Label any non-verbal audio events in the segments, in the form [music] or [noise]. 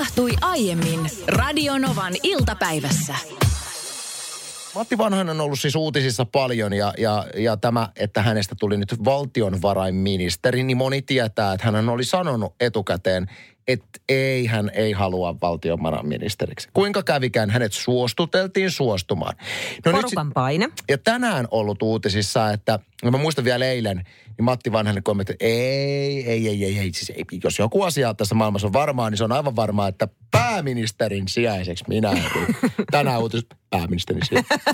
tapahtui aiemmin Radionovan iltapäivässä. Matti Vanhanen on ollut siis uutisissa paljon ja, ja, ja tämä, että hänestä tuli nyt valtionvarainministeri, niin moni tietää, että hän oli sanonut etukäteen, että ei, hän ei halua valtionvarainministeriksi. Kuinka kävikään, hänet suostuteltiin suostumaan. No Porukan nyt, paine. Ja tänään ollut uutisissa, että, no mä muistan vielä eilen, niin Matti Vanhanen kommentti, ei, ei, ei, ei, ei, siis ei, jos joku asia tässä maailmassa on varmaa, niin se on aivan varmaa, että pääministerin sijaiseksi minä tänään uutis pääministerin sijaiseksi.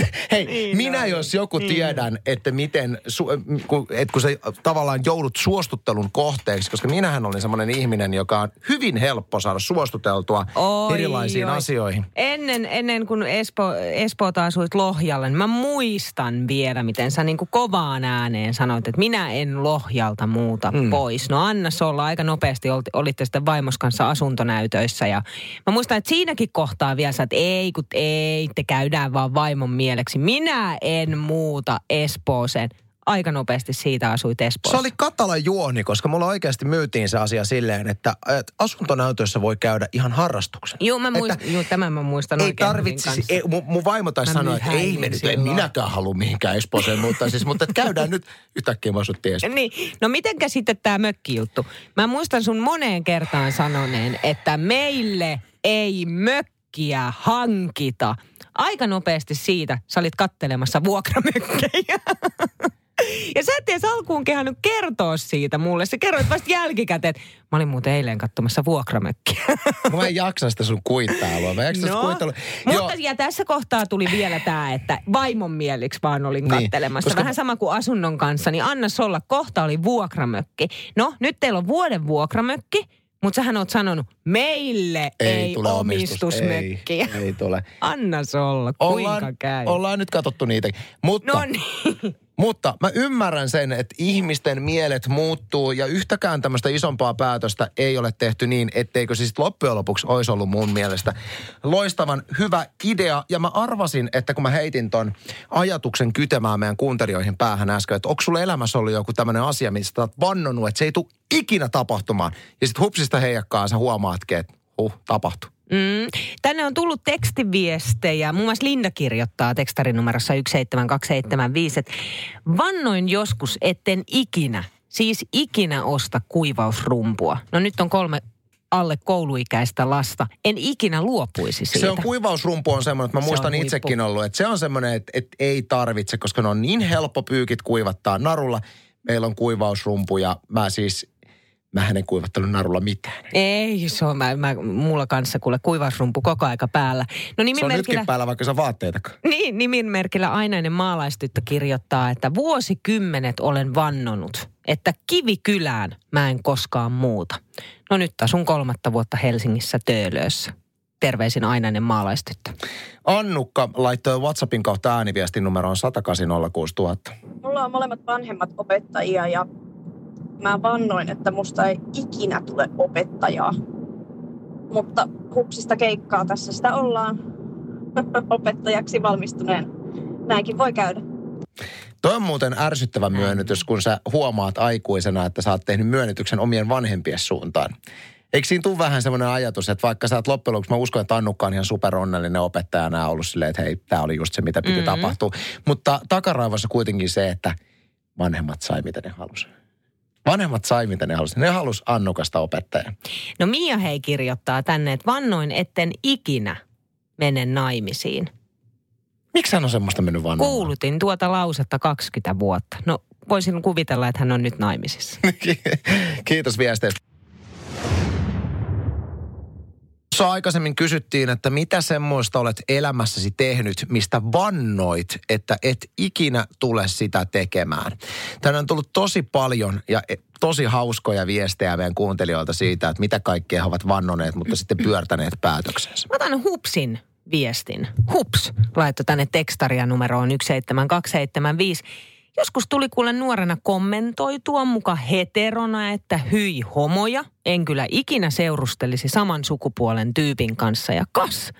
[laughs] hei, niin minä no, jos joku niin. tiedän, että miten, että kun sä tavallaan joudut suostuttelun kohteeksi, koska minähän olin semmoinen ihminen, joka on hyvin helppo saada suostuteltua oi, erilaisiin oi. asioihin. Ennen, ennen kuin Espo, Espoota asuit Lohjalla, niin mä muistan vielä, miten sä niin kuin kovaan ääneen sanoit, että minä en Lohjalta muuta mm. pois. No anna olla aika nopeasti, olitte sitten vaimos kanssa asuntonäytöissä ja mä muistan, että siinäkin kohtaa vielä sä, että ei kun ei, te käydään vaan vaimon mieleksi. Minä en muuta Espooseen aika nopeasti siitä asuit Espoossa. Se oli katala juoni, koska mulla oikeasti myytiin se asia silleen, että, että asuntonäytössä voi käydä ihan harrastuksen. Joo, mä muistan, että joo, tämän mä muistan ei tarvitsisi, ei, mun, mun vaimo taisi sanoa, että ei me nyt, en minäkään halua mihinkään Espooseen, mutta siis, mutta että käydään nyt yhtäkkiä mä asuttiin Niin, no mitenkä sitten tämä mökkijuttu? Mä muistan sun moneen kertaan sanoneen, että meille ei mökkiä hankita. Aika nopeasti siitä sä olit kattelemassa vuokramökkejä. [laughs] Ja sä et edes alkuun kehannut kertoa siitä mulle. Sä kerroit vasta jälkikäteen, että mä olin muuten eilen katsomassa vuokramökkiä. [laughs] Mä en jaksa sitä sun kuittailua. Mä en no, kuittailua. Mutta ja tässä kohtaa tuli vielä tämä, että vaimon mieliksi vaan olin niin, kattelemassa. Koska... Vähän sama kuin asunnon kanssa, niin anna olla. Kohta oli vuokramökki. No, nyt teillä on vuoden vuokramökki. Mutta sähän oot sanonut, meille ei, ei tule omistusmökkiä. Ei, ei tule. Anna olla, kuinka ollaan, käy. Ollaan nyt katsottu niitä. Mutta, no niin. Mutta mä ymmärrän sen, että ihmisten mielet muuttuu ja yhtäkään tämmöistä isompaa päätöstä ei ole tehty niin, etteikö siis loppujen lopuksi olisi ollut mun mielestä loistavan hyvä idea. Ja mä arvasin, että kun mä heitin ton ajatuksen kytemään meidän kuuntelijoihin päähän äsken, että onko sulla elämässä ollut joku tämmöinen asia, mistä oot vannonut, että se ei tule ikinä tapahtumaan. Ja sitten hupsista heijakkaa sä huomaatkin, että huh, tapahtuu. Mm. Tänne on tullut tekstiviestejä. Muun muassa Linda kirjoittaa tekstarinumerossa 17275, että vannoin joskus, etten ikinä, siis ikinä osta kuivausrumpua. No nyt on kolme alle kouluikäistä lasta. En ikinä luopuisi siitä. Se on kuivausrumpu on semmoinen, että mä muistan itsekin ollut, että se on semmoinen, että, että ei tarvitse, koska ne on niin helppo pyykit kuivattaa narulla. Meillä on kuivausrumpu ja mä siis mä en kuivattanut narulla mitään. Ei, se on mä, mä, mulla kanssa kuule kuivausrumpu koko aika päällä. No, se on nytkin päällä, vaikka se vaatteita. Niin, nimimerkillä ainainen maalaistyttö kirjoittaa, että vuosikymmenet olen vannonut, että kivikylään mä en koskaan muuta. No nyt asun kolmatta vuotta Helsingissä Töölössä. Terveisin ainainen maalaistyttö. Annukka laittoi WhatsAppin kautta ääniviestin numeroon 1806000. Mulla on molemmat vanhemmat opettajia ja mä vannoin, että musta ei ikinä tule opettajaa. Mutta hupsista keikkaa tässä sitä ollaan [laughs] opettajaksi valmistuneen. Näinkin voi käydä. Toi on muuten ärsyttävä myönnytys, kun sä huomaat aikuisena, että sä oot tehnyt myönnytyksen omien vanhempien suuntaan. Eikö siinä tule vähän semmoinen ajatus, että vaikka sä oot loppujen lopuksi, mä uskon, että Annukka on ihan superonnellinen opettajana ja ollut silleen, että hei, tämä oli just se, mitä piti mm-hmm. tapahtua. Mutta takaraivossa kuitenkin se, että vanhemmat sai mitä ne halusivat. Vanhemmat sai mitä ne halusivat. Ne halusi annukasta opettajaa. No Mia hei kirjoittaa tänne, että vannoin etten ikinä mene naimisiin. Miksi hän on semmoista mennyt vannomaan? Kuulutin tuota lausetta 20 vuotta. No voisin kuvitella, että hän on nyt naimisissa. [laughs] Kiitos viesteistä. Tuossa aikaisemmin kysyttiin, että mitä semmoista olet elämässäsi tehnyt, mistä vannoit, että et ikinä tule sitä tekemään. Tänään on tullut tosi paljon ja e, tosi hauskoja viestejä meidän kuuntelijoilta siitä, että mitä kaikkea he ovat vannoneet, mutta sitten pyörtäneet päätöksensä. Mä otan hupsin viestin. Hups laittoi tänne tekstaria numeroon 17275. Joskus tuli kuule nuorena kommentoitua muka heterona, että hyi homoja. En kyllä ikinä seurustelisi saman sukupuolen tyypin kanssa ja kas.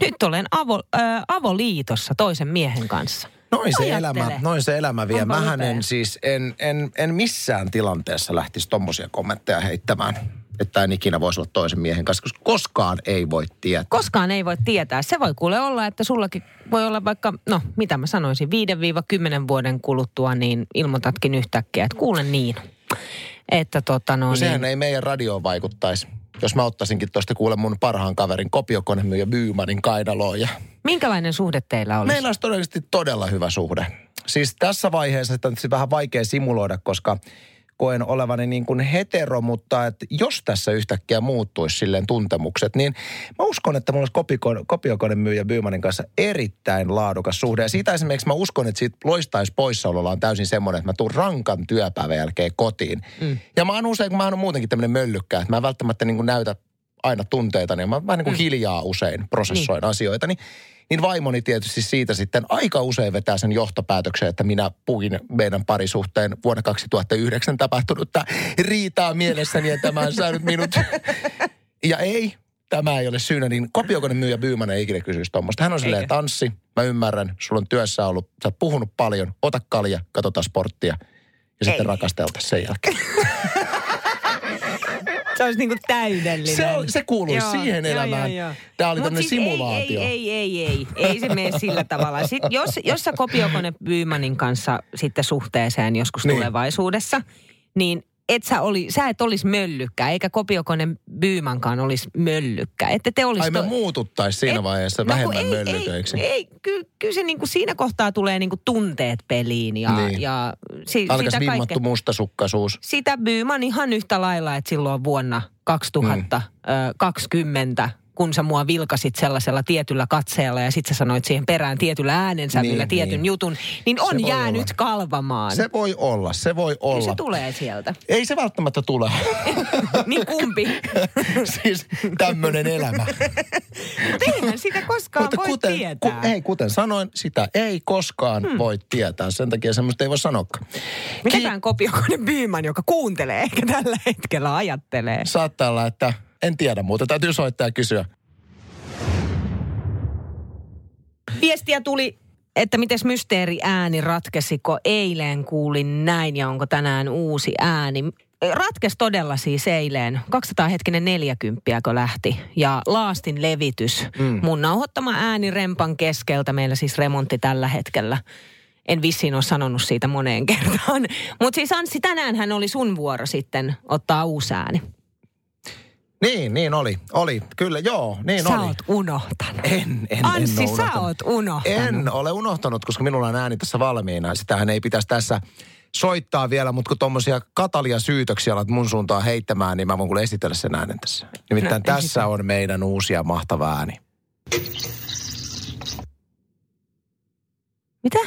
Nyt olen avo, äh, avoliitossa toisen miehen kanssa. Noin se, elämä, noin se elämä vie. Mähän en siis, en, en, en missään tilanteessa lähtisi tommosia kommentteja heittämään. Että en ikinä voisi olla toisen miehen kanssa, koska koskaan ei voi tietää. Koskaan ei voi tietää. Se voi kuule olla, että sullakin voi olla vaikka, no mitä mä sanoisin, 5-10 vuoden kuluttua, niin ilmoitatkin yhtäkkiä, että kuulen niin. Että tota no, No sehän niin, ei meidän radioon vaikuttaisi. Jos mä ottaisinkin tuosta kuule mun parhaan kaverin kopiokonemyyjä Byymanin kainaloon ja minkälainen suhde teillä olisi? Meillä olisi todennäköisesti todella hyvä suhde. Siis tässä vaiheessa sitä on vähän vaikea simuloida, koska koen olevani niin kuin hetero, mutta että jos tässä yhtäkkiä muuttuisi silleen tuntemukset, niin mä uskon, että mulla olisi kopikone, kopiokonemyyjä Byymanin kanssa erittäin laadukas suhde. Ja siitä esimerkiksi mä uskon, että siitä loistaisi poissaololla on täysin semmoinen, että mä tuun rankan työpäivän jälkeen kotiin. Mm. Ja mä oon usein, kun mä oon muutenkin tämmöinen möllykkä, että mä en välttämättä niin kuin näytä aina tunteita, niin mä vähän niin kuin mm. hiljaa usein prosessoin niin. asioita, niin niin vaimoni tietysti siitä sitten aika usein vetää sen johtopäätöksen, että minä puin meidän parisuhteen vuonna 2009 tapahtunutta riitaa mielessäni, että mä en saanut minut. Ja ei, tämä ei ole syynä, niin kopiokone myyjä Byyman ei ikinä kysyisi tuommoista. Hän on silleen, Eikä. tanssi, mä ymmärrän, sulla on työssä ollut, sä oot puhunut paljon, ota kalja, katsotaan sporttia ja sitten rakastelta sen jälkeen. Se olisi niinku täydellinen. Se, on, se kuuluisi siihen elämään. Tämä oli tämmöinen siis simulaatio. Ei, ei, ei, ei, ei. Ei se mene sillä tavalla. Sitten jos, jos sä kopiokone Byymanin kanssa sitten suhteeseen joskus niin. tulevaisuudessa, niin et sä, oli, sä et olisi möllykkä, eikä kopiokone Byymankaan olisi möllykkä. Että te olisi Ai me muututtaisiin siinä Et- vaiheessa no vähemmän ei, möllytöiksi. Ei, ei kyllä, se niinku siinä kohtaa tulee niinku tunteet peliin ja, Niin. ja si, Alkaisi sitä vimmattu kaikkea. mustasukkaisuus. Sitä Byyman ihan yhtä lailla, että silloin vuonna 2020, kun sä mua vilkasit sellaisella tietyllä katseella ja sit sä sanoit siihen perään tietyllä äänensävyllä Niin, tietyn niin. jutun, niin on jäänyt olla. kalvamaan. Se voi olla, se voi Kyllä olla. se tulee sieltä. Ei se välttämättä tule. [laughs] niin kumpi? [laughs] siis tämmöinen elämä. Mutta eihän sitä koskaan voi kuten, tietää. Ku, ei, kuten sanoin, sitä ei koskaan hmm. voi tietää. Sen takia semmoista ei voi sanoakaan. Mitäkään kopiokone Byyman, joka kuuntelee eikä tällä hetkellä ajattelee. Saattaa olla, että en tiedä muuta. Täytyy soittaa ja kysyä. Viestiä tuli, että miten mysteeri ääni ratkesiko. Eilen kuulin näin ja onko tänään uusi ääni. Ratkes todella siis eilen. 200 hetkinen 40 kun lähti. Ja laastin levitys. Mm. Mun nauhoittama ääni rempan keskeltä. Meillä siis remontti tällä hetkellä. En vissiin ole sanonut siitä moneen [laughs] kertaan. Mutta siis Anssi, tänään hän oli sun vuoro sitten ottaa uusi ääni. Niin, niin oli. Oli, kyllä, joo, niin Sä oli. oot unohtanut. En, en, Anssi, en ole sä oot unohtanut. En ole unohtanut, koska minulla on ääni tässä valmiina. Sitähän ei pitäisi tässä soittaa vielä, mutta kun tuommoisia katalia syytöksiä alat mun suuntaan heittämään, niin mä voin kuule esitellä sen äänen tässä. Nimittäin No, tässä on meidän uusia mahtava ääni. Mitä?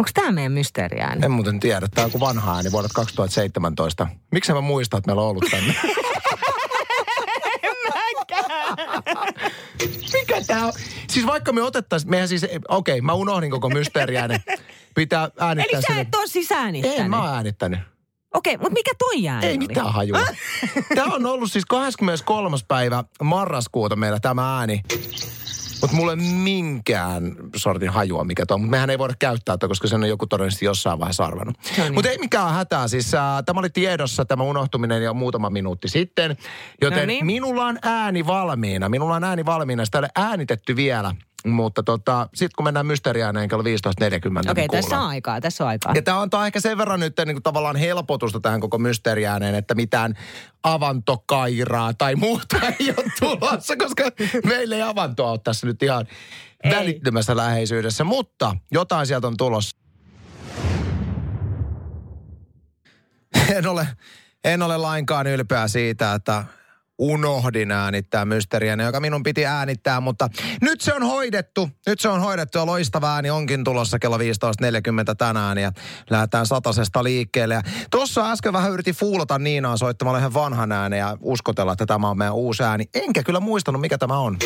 Onko tämä meidän mysteeriääni? En muuten tiedä. Tämä on kuin vanha ääni vuodelta 2017. Miksi mä muistan, että meillä on ollut tänne? Mikä tää on? Siis vaikka me otettaisiin, mehän siis, okei, okay, mä unohdin koko mysteeriäänen. Pitää äänittää Eli sä sinne. et ole siis äänittänyt? En mä oon äänittänyt. Okei, mutta mikä toi ääni Ei oli? mitään hajua. [laughs] Tämä on ollut siis 23. päivä marraskuuta meillä tämä ääni. Mutta mulla ei ole minkään sortin hajua, mikä tuo. Mutta mehän ei voida käyttää tätä, koska sen on joku todennäköisesti jossain vaiheessa arvannut. No niin. Mutta ei mikään hätää. Siis äh, tämä oli tiedossa, tämä unohtuminen jo muutama minuutti sitten. Joten No niin. minulla on ääni valmiina. Minulla on ääni valmiina. Sitä ei ole äänitetty vielä. Mutta tota, sitten kun mennään mysteeriääneen kello 15.40, Okei, niin tässä on aikaa, tässä on aikaa. Ja tämä antaa ehkä sen verran nyt niin kuin tavallaan helpotusta tähän koko mysteeriääneen, että mitään avantokairaa tai muuta [laughs] ei ole tulossa, koska meillä ei avantoa ole tässä nyt ihan Ei. välittömässä läheisyydessä. Mutta jotain sieltä on tulossa. En ole, en ole lainkaan ylpeä siitä, että unohdin äänittää mysteeriäni, joka minun piti äänittää, mutta nyt se on hoidettu. Nyt se on hoidettu ja loistava ääni onkin tulossa kello 15.40 tänään ja lähdetään satasesta liikkeelle. Ja Tuossa äsken vähän yritin fuulata Niinaa soittamalla ihan vanhan äänen ja uskotella, että tämä on meidän uusi ääni. Enkä kyllä muistanut, mikä tämä on.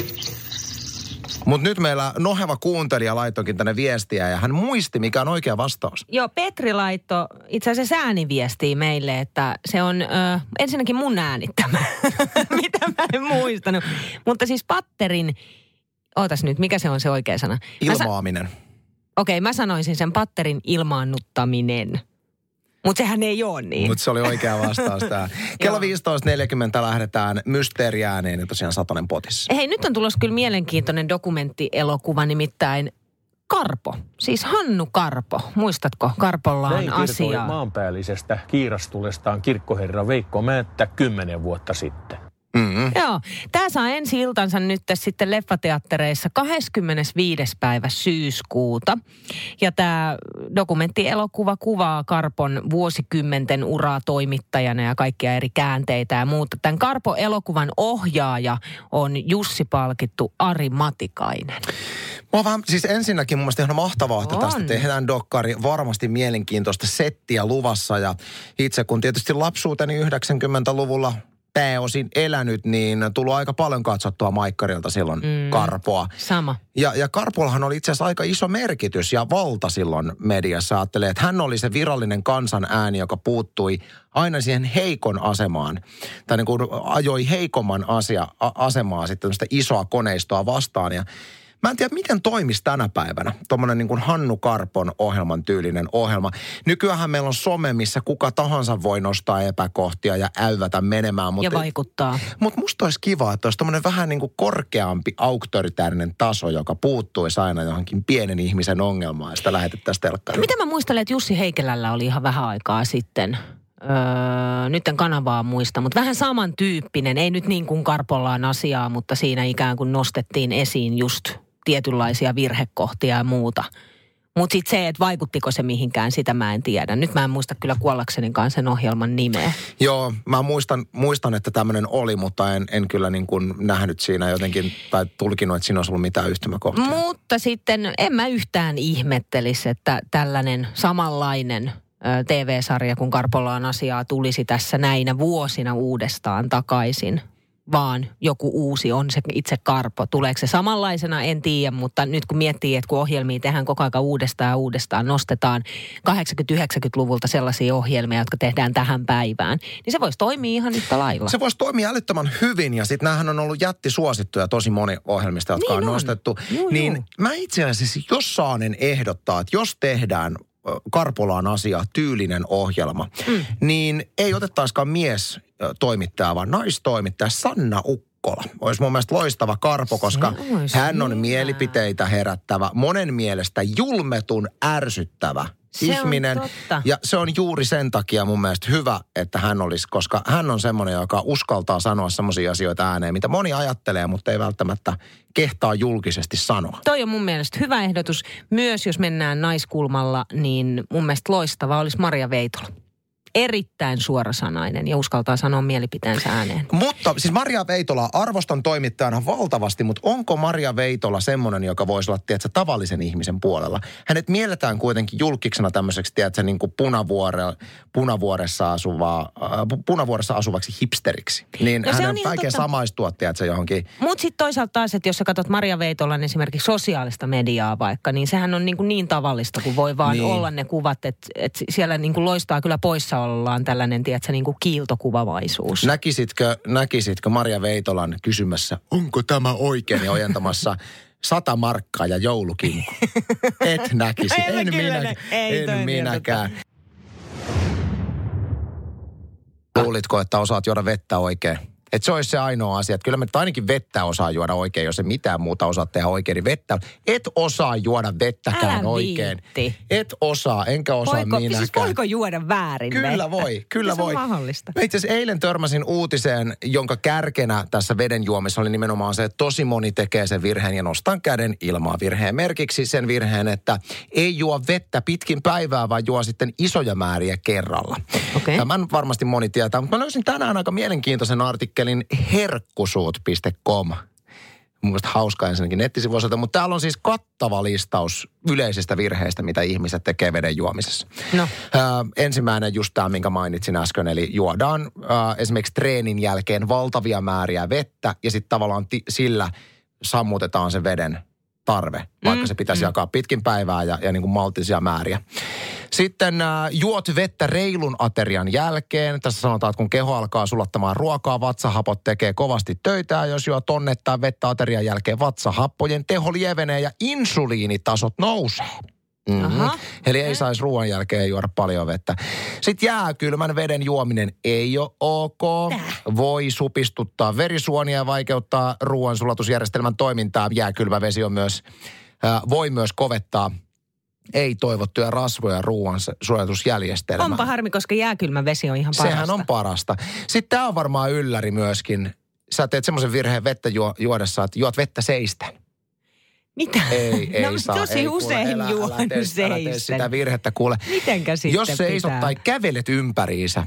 Mutta nyt meillä noheva kuuntelija laittokin tänne viestiä ja hän muisti, mikä on oikea vastaus. Joo, Petri laittoi itse asiassa ääniviestiä meille, että se on ö, ensinnäkin mun äänittämä, [laughs] mitä mä en muistanut. Mutta siis patterin, ootas nyt, mikä se on se oikea sana? Ilmaaminen. Okei, mä sanoisin sen patterin ilmaannuttaminen. Mutta sehän ei ole niin. Mutta se oli oikea vastaus tämä. [laughs] Kello 15.40 lähdetään mysteeriääneen ja tosiaan satanen potissa. Hei, nyt on tulossa kyllä mielenkiintoinen dokumenttielokuva, nimittäin Karpo. Siis Hannu Karpo. Muistatko? Karpolla on asiaa. maanpäällisestä kiirastulestaan kirkkoherra Veikko Määttä kymmenen vuotta sitten. Mm-hmm. Joo. Tämä saa ensi iltansa nyt sitten leffateattereissa 25. päivä syyskuuta. Ja tämä dokumenttielokuva kuvaa Karpon vuosikymmenten uraa toimittajana ja kaikkia eri käänteitä ja muuta. Tämän Karpo-elokuvan ohjaaja on Jussi palkittu Ari Matikainen. Oon vähän, siis ensinnäkin mun mielestä ihan mahtavaa, että On. tästä tehdään dokkari. Varmasti mielenkiintoista settiä luvassa. Ja itse kun tietysti lapsuuteni 90-luvulla pääosin elänyt, niin tullut aika paljon katsottua Maikkarilta silloin mm. Karpoa. Sama. Ja, ja Karpollahan oli itse asiassa aika iso merkitys ja valta silloin mediassa. Ajattelee, että hän oli se virallinen kansan ääni, joka puuttui aina siihen heikon asemaan. Tai niin kuin ajoi heikomman asia, a, asemaa sitten isoa koneistoa vastaan. Ja Mä en tiedä, miten toimisi tänä päivänä tuommoinen niin kuin Hannu Karpon ohjelman tyylinen ohjelma. Nykyään meillä on some, missä kuka tahansa voi nostaa epäkohtia ja äyvätä menemään. Ja Mutta vaikuttaa. mutta musta olisi kiva, että olisi tämmöinen vähän niin kuin korkeampi auktoritäärinen taso, joka puuttuisi aina johonkin pienen ihmisen ongelmaan ja sitä lähetettäisiin telkkariin. Mitä mä muistelen, että Jussi Heikelällä oli ihan vähän aikaa sitten. Öö, nyt en kanavaa muista, mutta vähän samantyyppinen. Ei nyt niin kuin Karpollaan asiaa, mutta siinä ikään kuin nostettiin esiin just tietynlaisia virhekohtia ja muuta. Mutta sitten se, että vaikuttiko se mihinkään, sitä mä en tiedä. Nyt mä en muista kyllä kuollaksenikaan sen ohjelman nimeä. Joo, mä muistan, muistan että tämmöinen oli, mutta en, en kyllä niin kuin nähnyt siinä jotenkin tai tulkinut, että siinä olisi ollut mitään yhtymäkohtia. Mutta sitten en mä yhtään ihmettelisi, että tällainen samanlainen TV-sarja, kun Karpolla on asiaa, tulisi tässä näinä vuosina uudestaan takaisin. Vaan joku uusi on se itse Karpo. Tuleeko se samanlaisena, en tiedä, mutta nyt kun miettii, että kun ohjelmia tehdään koko ajan uudestaan ja uudestaan, nostetaan 80-90-luvulta sellaisia ohjelmia, jotka tehdään tähän päivään, niin se voisi toimia ihan yhtä lailla. Se voisi toimia älyttömän hyvin ja sitten näähän on ollut jättisuosittuja tosi moni ohjelmista, jotka Niin on, on. nostettu. Juu, niin juu. mä itse asiassa, jos saanen ehdottaa, että jos tehdään Karpolaan asia tyylinen ohjelma, mm. niin ei otettaiskaan mies ö, toimittaja, vaan naistoimittaja Sanna Ukkola. Olisi mun mielestä loistava Karpo, koska hän on hyvä. mielipiteitä herättävä, monen mielestä julmetun ärsyttävä Se on ihminen. totta. Ja se on juuri sen takia mun mielestä hyvä, että hän olisi, koska hän on semmoinen, joka uskaltaa sanoa semmoisia asioita ääneen, mitä moni ajattelee, mutta ei välttämättä kehtaa julkisesti sanoa. Toi on mun mielestä hyvä ehdotus. Myös jos mennään naiskulmalla, niin mun mielestä loistava olisi Maria Veitola. Erittäin suorasanainen ja uskaltaa sanoa mielipiteensä ääneen. Mutta siis Maria Veitola, arvostan toimittajana valtavasti, mutta onko Maria Veitola semmoinen, joka voisi olla, tiedätkö, tavallisen ihmisen puolella? Hänet mielletään kuitenkin julkiksena tämmöiseksi, tiedätkö, niin kuin punavuore, punavuoressa, asuvaa, äh, pu- punavuoressa asuvaksi hipsteriksi. Niin No hänen on vaikea totta. samaistua, tiedätkö, johonkin Mutta sitten toisaalta taas, että jos sä katsot Maria Veitolan esimerkiksi sosiaalista mediaa vaikka, niin sehän on niin, kuin niin tavallista, kun voi vaan Niin. niin. olla ne kuvat, että, että siellä niin kuin loistaa kyllä poissaolollaan tällainen, tiedätkö, niin kuin kiiltokuvavaisuus. Näkisitkö, näkisitkö Maria Veitolan kysymässä, onko tämä oikein ja ojentamassa [laughs] sata markkaa ja joulukinkku? [laughs] Et näkisi. En mä en, minä, nä- ei en minäkään. Luulitko, että osaat juoda vettä oikein? Että se olisi se ainoa asia. Että kyllä me ainakin vettä osaa juoda oikein, jos ei mitään muuta osaa tehdä oikein. Niin vettä, et osaa juoda vettäkään Älä oikein. viitti. Et osaa, enkä osaa Voiko, minäkään. siis voiko juoda väärin Kyllä vettä? voi, kyllä se voi. on mahdollista. Mä itse asiassa eilen törmäsin uutiseen, jonka kärkenä tässä veden juomissa oli nimenomaan se, että tosi moni tekee sen virheen ja nostan käden ilmaa virheen merkiksi sen virheen, että ei juo vettä pitkin päivää, vaan juo sitten isoja määriä kerralla. Okei. Tämän varmasti moni tietää, mutta mä löysin tänään aika mielenkiintoisen artikkelin herkkusuut.com. Mun mielestä hauska ensinnäkin nettisivuosilta, mutta täällä on siis kattava listaus yleisistä virheistä, mitä ihmiset tekee veden juomisessa. No. Ö, ensimmäinen just tämä, minkä mainitsin äsken, eli juodaan ö, esimerkiksi treenin jälkeen valtavia määriä vettä ja sitten tavallaan ti- sillä sammutetaan se veden tarve, vaikka se pitäisi jakaa pitkin päivää ja, ja niin kuin maltisia määriä. Sitten äh, juot vettä reilun aterian jälkeen. Tässä sanotaan, että kun keho alkaa sulattamaan ruokaa, vatsahapot tekee kovasti töitä. Ja jos juo tonnettaa vettä aterian jälkeen, vatsahappojen teho lievenee ja insuliinitasot nousee. Mm-hmm. Aha, Eli ei saisi ruoan jälkeen juoda paljon vettä. Sitten jääkylmän veden juominen ei ole ok. Voi supistuttaa verisuonia ja vaikeuttaa ruoansulatusjärjestelmän toimintaa. Jääkylmä vesi on myös, äh, voi myös kovettaa ei-toivottuja rasvoja ruoan suojatusjärjestelmään. Onpa harmi, koska jääkylmä vesi on ihan parasta. Sehän on parasta. Sitten tämä on varmaan ylläri myöskin. Sä teet semmoisen virheen vettä juo, juodessa, että juot vettä seisten. Mitä? Ei, [laughs] ei no, saa. tosi ei, usein kuule, älä, juon älä tee, älä tee sitä virhettä, kuule. Mitenkä sitten Jos seisot pitää? tai kävelet ympäriinsä,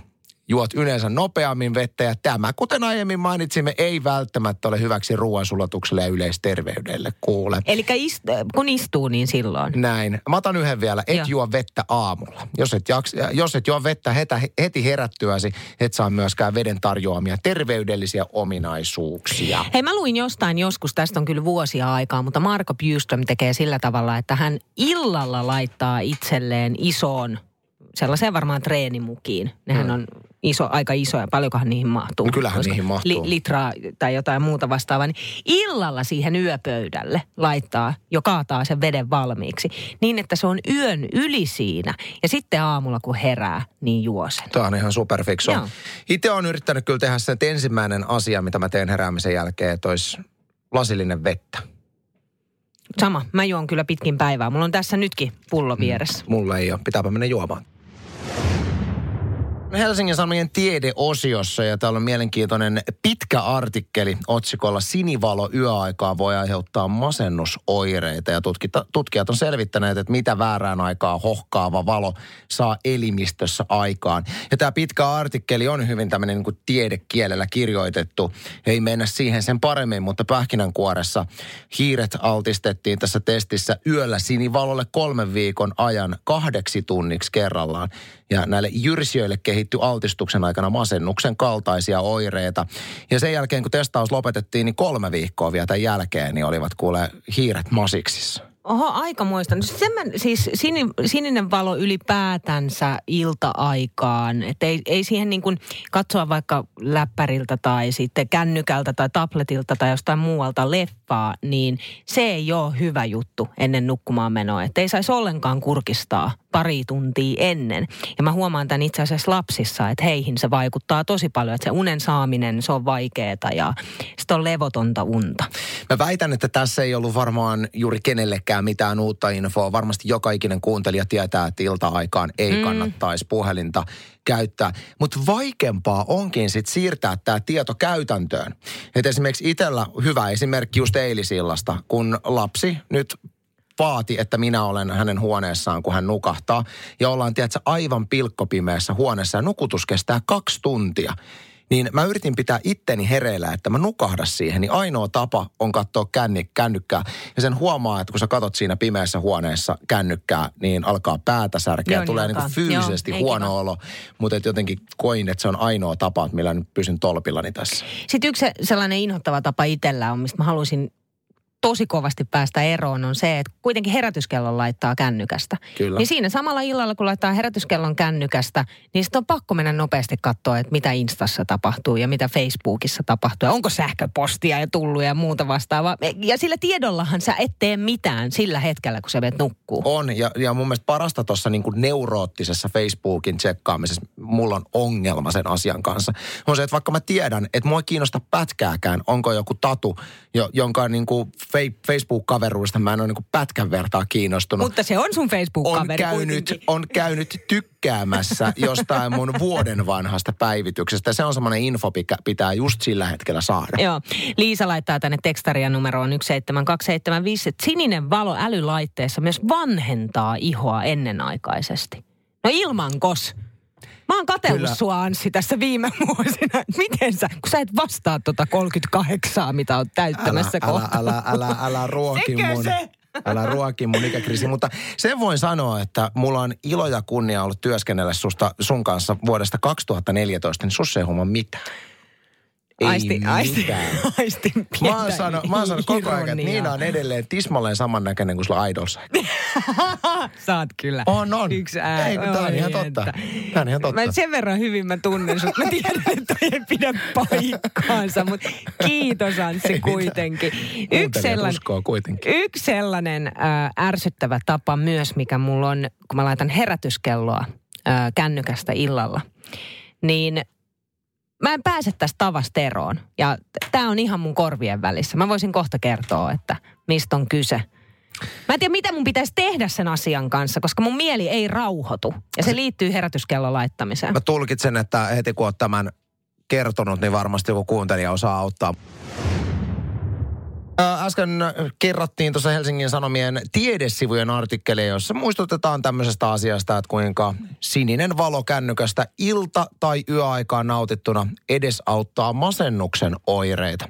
juot yleensä nopeammin vettä ja tämä, kuten aiemmin mainitsimme, ei välttämättä ole hyväksi ruoansulatukselle ja yleisterveydelle, kuule. Eli ist, kun istuu, niin silloin. Näin. Mä otan yhden vielä. Et Joo. juo vettä aamulla. Jos et, jaks, jos et juo vettä hetä, heti herättyäsi, et saa myöskään veden tarjoamia terveydellisiä ominaisuuksia. Hei, mä luin jostain joskus, tästä on kyllä vuosia aikaa, mutta Marko Bjurström tekee sillä tavalla, että hän illalla laittaa itselleen isoon, sellaiseen varmaan treenimukiin. Nehän on iso, aika isoja, paljonkohan niihin mahtuu? No kyllähän niihin mahtuu. litraa tai jotain muuta vastaavaa. Niin illalla siihen yöpöydälle laittaa jo kaataa sen veden valmiiksi, niin että se on yön yli siinä. Ja sitten aamulla kun herää, niin juo sen. Tämä on ihan superfiksu. Joo. Itse olen yrittänyt kyllä tehdä sen, että ensimmäinen asia, mitä mä teen heräämisen jälkeen, että olisi lasillinen vettä. Sama, mä juon kyllä pitkin päivää. Mulla on tässä nytkin pullo vieressä. Mulla ei ole, pitääpä mennä juomaan. Helsingin Sanomien tiedeosiossa ja täällä on mielenkiintoinen pitkä artikkeli otsikolla Sinivalo yöaikaa voi aiheuttaa masennusoireita ja tutkita, tutkijat on selvittäneet, että mitä väärään aikaa hohkaava valo saa elimistössä aikaan. Ja tämä pitkä artikkeli on hyvin tämmöinen niin kuin tiedekielellä kirjoitettu. Ei mennä siihen sen paremmin, mutta pähkinänkuoressa hiiret altistettiin tässä testissä yöllä sinivalolle kolmen viikon ajan kahdeksi tunniksi kerrallaan. Ja näille jyrsijöille kehittyi altistuksen aikana masennuksen kaltaisia oireita. Ja sen jälkeen, kun testaus lopetettiin, niin kolme viikkoa vielä tämän jälkeen, niin olivat kuule hiiret masiksissa. Oho, aika muista. No sen mä, siis sini, sininen valo ylipäätänsä ilta-aikaan. Että ei, ei siihen niin kuin katsoa vaikka läppäriltä tai sitten kännykältä tai tabletilta tai jostain muualta leffaa, niin se ei ole hyvä juttu ennen nukkumaan menoa. Että ei saisi ollenkaan kurkistaa pari tuntia ennen. Ja mä huomaan tämän itse asiassa lapsissa, että heihin se vaikuttaa tosi paljon. Että se unen saaminen, se on vaikeeta ja sitten on levotonta unta. Mä väitän, että tässä ei ollut varmaan juuri kenellekään mitään uutta infoa. Varmasti joka ikinen kuuntelija tietää, että ilta-aikaan ei mm. kannattaisi puhelinta käyttää. Mutta vaikeampaa onkin sitten siirtää tämä tieto käytäntöön. Et esimerkiksi itsellä hyvä esimerkki just eilisillasta, kun lapsi nyt vaati, että minä olen hänen huoneessaan, kun hän nukahtaa. Ja ollaan, tiedätkö, aivan pilkkopimeässä huoneessa ja nukutus kestää kaksi tuntia. Niin mä yritin pitää itteni hereillä, että mä nukahda siihen. Niin ainoa tapa on katsoa känni, kännykkää. Ja sen huomaa, että kun sä katot siinä pimeässä huoneessa kännykkää, niin alkaa päätä särkeä. Joo, niin Tulee niin alkaa. fyysisesti Joo, huono kiva. olo. Mutta et jotenkin koin, että se on ainoa tapa, millä nyt pysyn tolpillani tässä. Sitten yksi se- sellainen inhottava tapa itsellä on, mistä mä haluaisin tosi kovasti päästä eroon, on se, että kuitenkin herätyskellon laittaa kännykästä. Kyllä. Niin siinä samalla illalla, kun laittaa herätyskellon kännykästä, niin sitten on pakko mennä nopeasti katsoa, että mitä Instassa tapahtuu ja mitä Facebookissa tapahtuu. Ja onko sähköpostia ja tullut ja muuta vastaavaa. Ja sillä tiedollahan sä et tee mitään sillä hetkellä, kun sä menet nukkuu. On, ja, ja mun mielestä parasta tuossa niin neuroottisessa Facebookin tsekkaamisessa, mulla on ongelma sen asian kanssa, on se, että vaikka mä tiedän, että mua ei kiinnosta pätkääkään, onko joku tatu, jo, jonka niin kuin Facebook-kaveruudesta mä en ole niin kuin pätkän vertaa kiinnostunut. Mutta se on sun on Facebook-kaveri käynyt, kuitenkin. on käynyt tykkäämässä jostain mun vuoden vanhasta päivityksestä. Se on semmoinen info, mikä pitää just sillä hetkellä saada. Joo. Liisa laittaa tänne tekstaria numeroon 17275, että sininen valo älylaitteessa myös vanhentaa ihoa ennenaikaisesti. No ilmankos. Mä oon katsellut Kyllä. sua Anssi tässä viime [laughs] vuosina. Miten sä, kun sä et vastaa tota 38, mitä on täyttämässä älä, kohta. älä, älä, älä, älä ruoki mun... se? Älä ruoki mun ikäkriisi, mutta sen voin sanoa, että mulla on ilo ja kunnia ollut työskennellä susta, sun kanssa vuodesta 2014, niin sussa ei homma mitään. Ei aistin, mitään. [laughs] aistin Mä oon sanonut, mä oon sanonut koko ajan, että. Niina on edelleen tismalleen samannäköinen kuin sulla Idols. [laughs] Saat kyllä. On, on. Yksi ää. Ei, kun tää on ihan totta. Tää on ihan totta. Mä sen verran hyvin mä tunnen sut. Mä tiedän, [laughs] että ei pidä paikkaansa, mutta kiitos Anssi mitään. kuitenkin. Yksi sellainen, kuitenkin. yksi sellainen äh, ärsyttävä tapa myös, mikä mulla on, kun mä laitan herätyskelloa äh, kännykästä illalla, niin mä en pääse tästä tavasta eroon. Ja tämä on ihan mun korvien välissä. Mä voisin kohta kertoa, että mistä on kyse. Mä en tiedä, mitä mun pitäisi tehdä sen asian kanssa, koska mun mieli ei rauhoitu. Ja se liittyy herätyskellon laittamiseen. Mä tulkitsen, että heti kun oot tämän kertonut, niin varmasti joku kuuntelija osaa auttaa. Äsken kerrattiin tuossa Helsingin Sanomien tiedesivujen artikkeleja, jossa muistutetaan tämmöisestä asiasta, että kuinka sininen valo kännykästä ilta- tai yöaikaan nautittuna edesauttaa masennuksen oireita.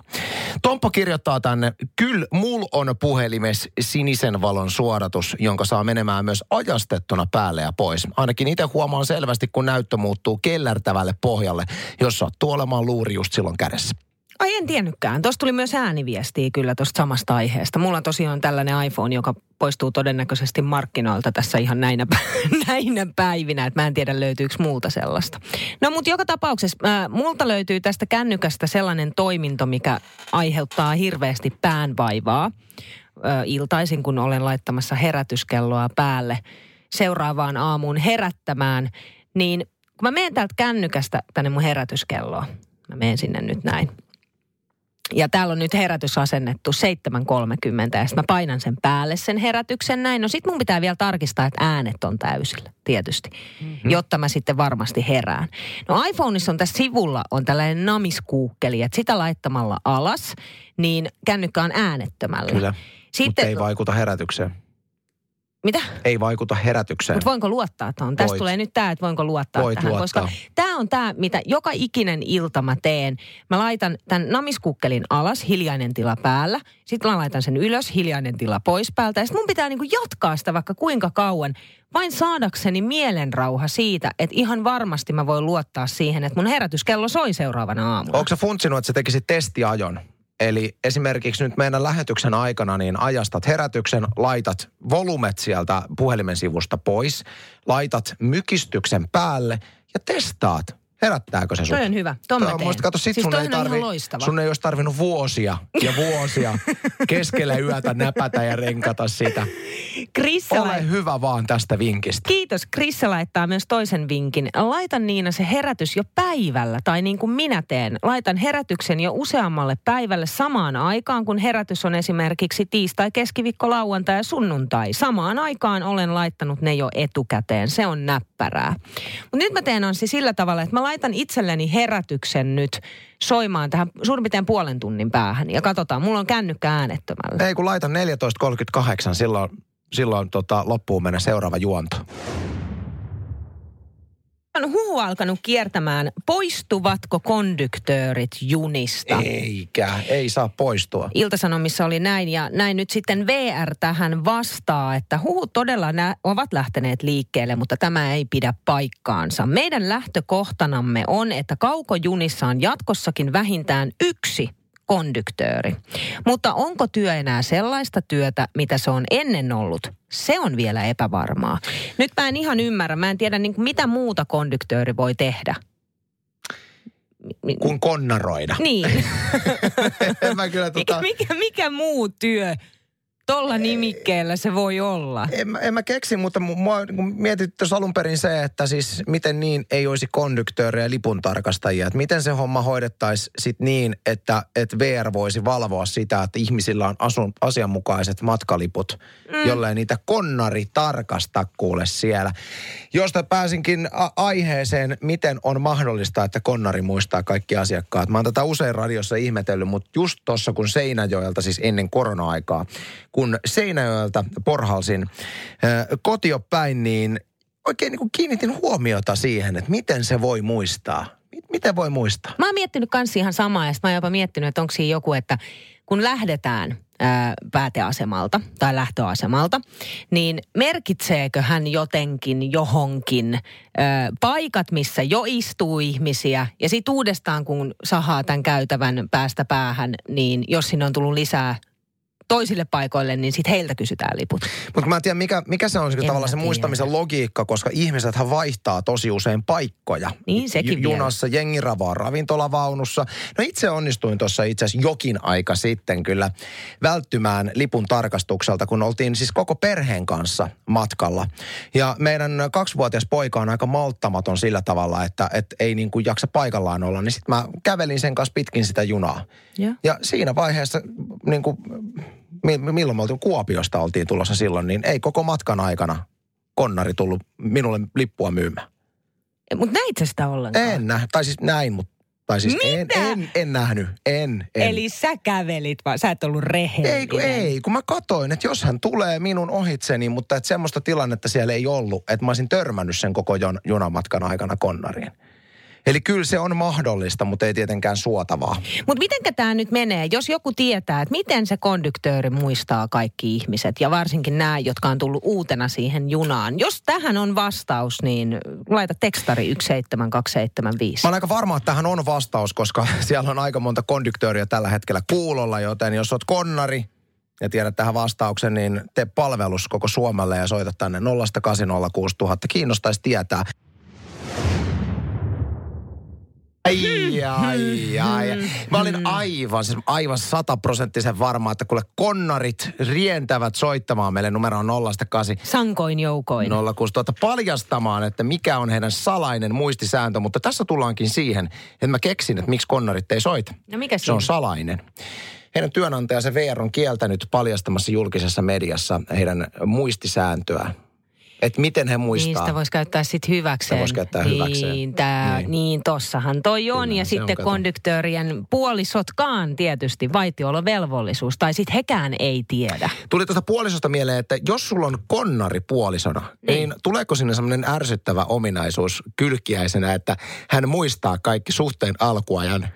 Tomppa kirjoittaa tänne, kyllä mul on puhelimes sinisen valon suodatus, jonka saa menemään myös ajastettuna päälle ja pois. Ainakin itse huomaan selvästi, kun näyttö muuttuu kellertävälle pohjalle, jos sattuu olemaan luuri just silloin kädessä. Ai en tiennytkään. Tuosta tuli myös ääniviestiä kyllä tuosta samasta aiheesta. Mulla on tosiaan tällainen iPhone, joka poistuu todennäköisesti markkinoilta tässä ihan näinä, [laughs] näinä päivinä. Että mä en tiedä löytyykö multa sellaista. No mutta joka tapauksessa äh, multa löytyy tästä kännykästä sellainen toiminto, mikä aiheuttaa hirveästi päänvaivaa. Äh, iltaisin, kun olen laittamassa herätyskelloa päälle seuraavaan aamuun herättämään, niin kun mä menen täältä kännykästä tänne mun herätyskelloa, mä menen sinne nyt näin. Ja täällä on nyt herätys asennettu 7.30 ja sitten mä painan sen päälle sen herätyksen näin. No sit mun pitää vielä tarkistaa, että äänet on täysillä tietysti, mm-hmm. jotta mä sitten varmasti herään. No iPhoneissa on tässä sivulla on tällainen namiskuukkeli, että sitä laittamalla alas, niin kännykkä on äänettömällä. Kyllä, mutta Sitten, ei vaikuta herätykseen. Mitä? Ei vaikuta herätykseen. Mutta voinko luottaa tuohon? Tästä tulee nyt tämä, että voinko luottaa Voit tähän. luottaa. Koska tämä on tämä, mitä joka ikinen ilta mä teen. Mä laitan tämän namiskukkelin alas, hiljainen tila päällä. Sitten mä laitan sen ylös, hiljainen tila pois päältä. Ja sitten mun pitää niinku jatkaa sitä vaikka kuinka kauan. Vain saadakseni mielenrauha siitä, että ihan varmasti mä voin luottaa siihen, että mun herätyskello soi seuraavana aamuna. Onko sä funtsinut, että sä tekisit testiajon? Eli esimerkiksi nyt meidän lähetyksen aikana niin ajastat herätyksen, laitat volumet sieltä puhelimen sivusta pois, laitat mykistyksen päälle ja testaat, herättääkö se sut. Toi on hyvä. Ton mä teen. kato, sit Siis sun, ei tarvi, sun ei olisi tarvinnut vuosia ja vuosia [laughs] keskellä yötä näpätä ja renkata sitä. Krissa Ole hyvä vaan tästä vinkistä. Kiitos. Krissa laittaa myös toisen vinkin. Laita Niina se herätys jo päivällä, tai niin kuin minä teen. Laitan herätyksen jo useammalle päivälle samaan aikaan, kun herätys on esimerkiksi tiistai, keskiviikko, lauantai ja sunnuntai. Samaan aikaan olen laittanut ne jo etukäteen. Se on näppärää. Mutta nyt mä teen on siis sillä tavalla, että mä laitan itselleni herätyksen nyt soimaan tähän suurin piirtein puolen tunnin päähän. Ja katsotaan, mulla on kännykkä äänettömällä. Ei kun laitan 14.38, silloin, silloin tota, loppuun mennä seuraava juonto. On huhu alkanut kiertämään, poistuvatko konduktöörit junista? Eikä, ei saa poistua. Iltasanomissa oli näin ja näin nyt sitten VR tähän vastaa, että huhut todella nä- ovat lähteneet liikkeelle, mutta tämä ei pidä paikkaansa. Meidän lähtökohtanamme on, että kaukojunissa on jatkossakin vähintään yksi konduktööri. Mutta onko työ enää sellaista työtä, mitä se on ennen ollut? Se on vielä epävarmaa. Nyt mä en ihan ymmärrä, mä en tiedä niin kuin mitä muuta konduktööri voi tehdä. Kun konnaroida. Niin. [laughs] mä kyllä tota, Mikä, mikä muu työ tolla nimikkeellä se voi olla? en, mä- en mä keksi, mutta mu- mua niin mietit tuossa alun perin se, että siis miten niin ei olisi konduktöörejä ja lipuntarkastajia. Että miten se homma hoidettaisiin sit niin, että, että VR voisi valvoa sitä, että ihmisillä on asun, asianmukaiset matkaliput, mm. jollei niitä konnari tarkasta kuule siellä. Josta pääsinkin a- aiheeseen, miten on mahdollista, että konnari muistaa kaikki asiakkaat. Mä oon tätä usein radiossa ihmetellyt, mutta just tuossa kun Seinäjoelta, siis ennen korona-aikaa, kun Seinäjoelta porhalsin kotiopäin, niin oikein niin kuin kiinnitin huomiota siihen, että miten se voi muistaa. Miten voi muistaa? Mä oon miettinyt kans ihan samaa ja mä oon jopa miettinyt, että onko siinä joku, että kun lähdetään ää, pääteasemalta tai lähtöasemalta, niin merkitseekö hän jotenkin johonkin ää, paikat, missä jo istuu ihmisiä ja sitten uudestaan kun sahaa tämän käytävän päästä päähän, niin jos sinne on tullut lisää toisille paikoille, niin sitten heiltä kysytään liput. Mutta mä en tiedä, mikä, mikä se on se, tavallaan se muistamisen tiedä. logiikka, koska ihmisethän vaihtaa tosi usein paikkoja. Niin, sekin vielä. Junassa, jengi ravaa ravintolavaunussa. No itse onnistuin tuossa itse asiassa jokin aika sitten kyllä välttymään lipun tarkastukselta, kun oltiin siis koko perheen kanssa matkalla. Ja meidän kaksivuotias poika on aika malttamaton sillä tavalla, että, että ei niin kuin jaksa paikallaan olla. Niin sitten mä kävelin sen kanssa pitkin sitä junaa. Joo. Ja siinä vaiheessa, niin kuin, milloin me oltiin Kuopiosta oltiin tulossa silloin, niin ei koko matkan aikana konnari tullut minulle lippua myymään. Mutta näit sä sitä ollenkaan? En nähnyt, tai siis näin, mutta tai siis en, Mitä? en, en, nähnyt, en, en. Eli sä kävelit vai sä et ollut rehellinen? ei, kun, ei, kun mä katoin, että jos hän tulee minun ohitseni, mutta että semmoista tilannetta siellä ei ollut, että mä olisin törmännyt sen koko jon, junamatkan aikana konnariin. Eli kyllä se on mahdollista, mutta ei tietenkään suotavaa. Mutta mitenkä tämä nyt menee, jos joku tietää, että miten se konduktööri muistaa kaikki ihmiset ja varsinkin nämä, jotka on tullut uutena siihen junaan. Jos tähän on vastaus, niin laita tekstari 17275. Mä olen aika varma, että tähän on vastaus, koska [laughs] siellä on aika monta konduktööriä tällä hetkellä kuulolla, joten jos oot konnari ja tiedät tähän vastauksen, niin tee palvelus koko Suomelle ja soita tänne 0806000. Kiinnostaisi tietää. Ai, ai, ai. Mä olin aivan, siis aivan sataprosenttisen varma, että kuule konnarit rientävät soittamaan meille numeroon 08 Sankoin joukoin. 06000 paljastamaan, että mikä on heidän salainen muistisääntö, mutta tässä tullaankin siihen, että mä keksin, että miksi konnarit ei soita. No mikä Se on siinä? salainen. Heidän työnantajansa VR on kieltänyt paljastamassa julkisessa mediassa heidän muistisääntöä. Että miten he muistaa. Niistä voisi käyttää sitten hyväkseen. Sitä vois käyttää hyväkseen. Niin, tää, Niin. niin. tossahan toi on. Kyllä, ja sitten on, konduktöörien puolisotkaan tietysti vaitiolovelvollisuus. Tai sitten hekään ei tiedä. Tuli tuosta puolisosta mieleen, että jos sulla on konnari puolisona, niin, niin tuleeko sinne semmoinen ärsyttävä ominaisuus kylkiäisenä, että hän muistaa kaikki suhteen alkuajan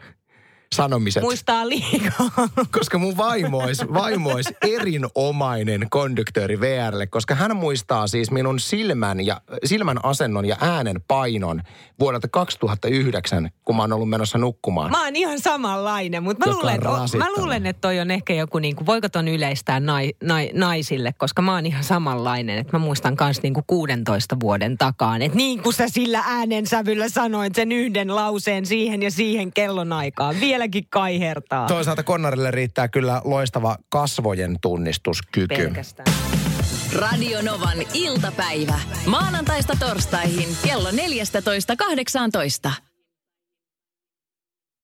sanomiset? Muistaa liikaa. [laughs] Koska mun vaimo olisi, vaimo olisi erinomainen konduktööri VRlle, koska hän muistaa siis minun silmän, ja, silmän asennon ja äänen painon vuodelta 2009, kun mä oon ollut menossa nukkumaan. Mä oon ihan samanlainen, mutta mä luulen, että, mä luulen, että toi on ehkä joku, niin kuin, voiko ton yleistää nai, nai, naisille, koska mä oon ihan samanlainen. Että mä muistan kans niin kuin 16 vuoden takaan. Että niin kuin sä sillä äänensävyllä sanoit sen yhden lauseen siihen ja siihen kellonaikaan. Vieläkin kaihertaa. Toisaalta konnarille riittää kyllä loistava kasvojen tunnistuskyky. Pelkästään. Radio Novan iltapäivä. Maanantaista torstaihin kello 14.18.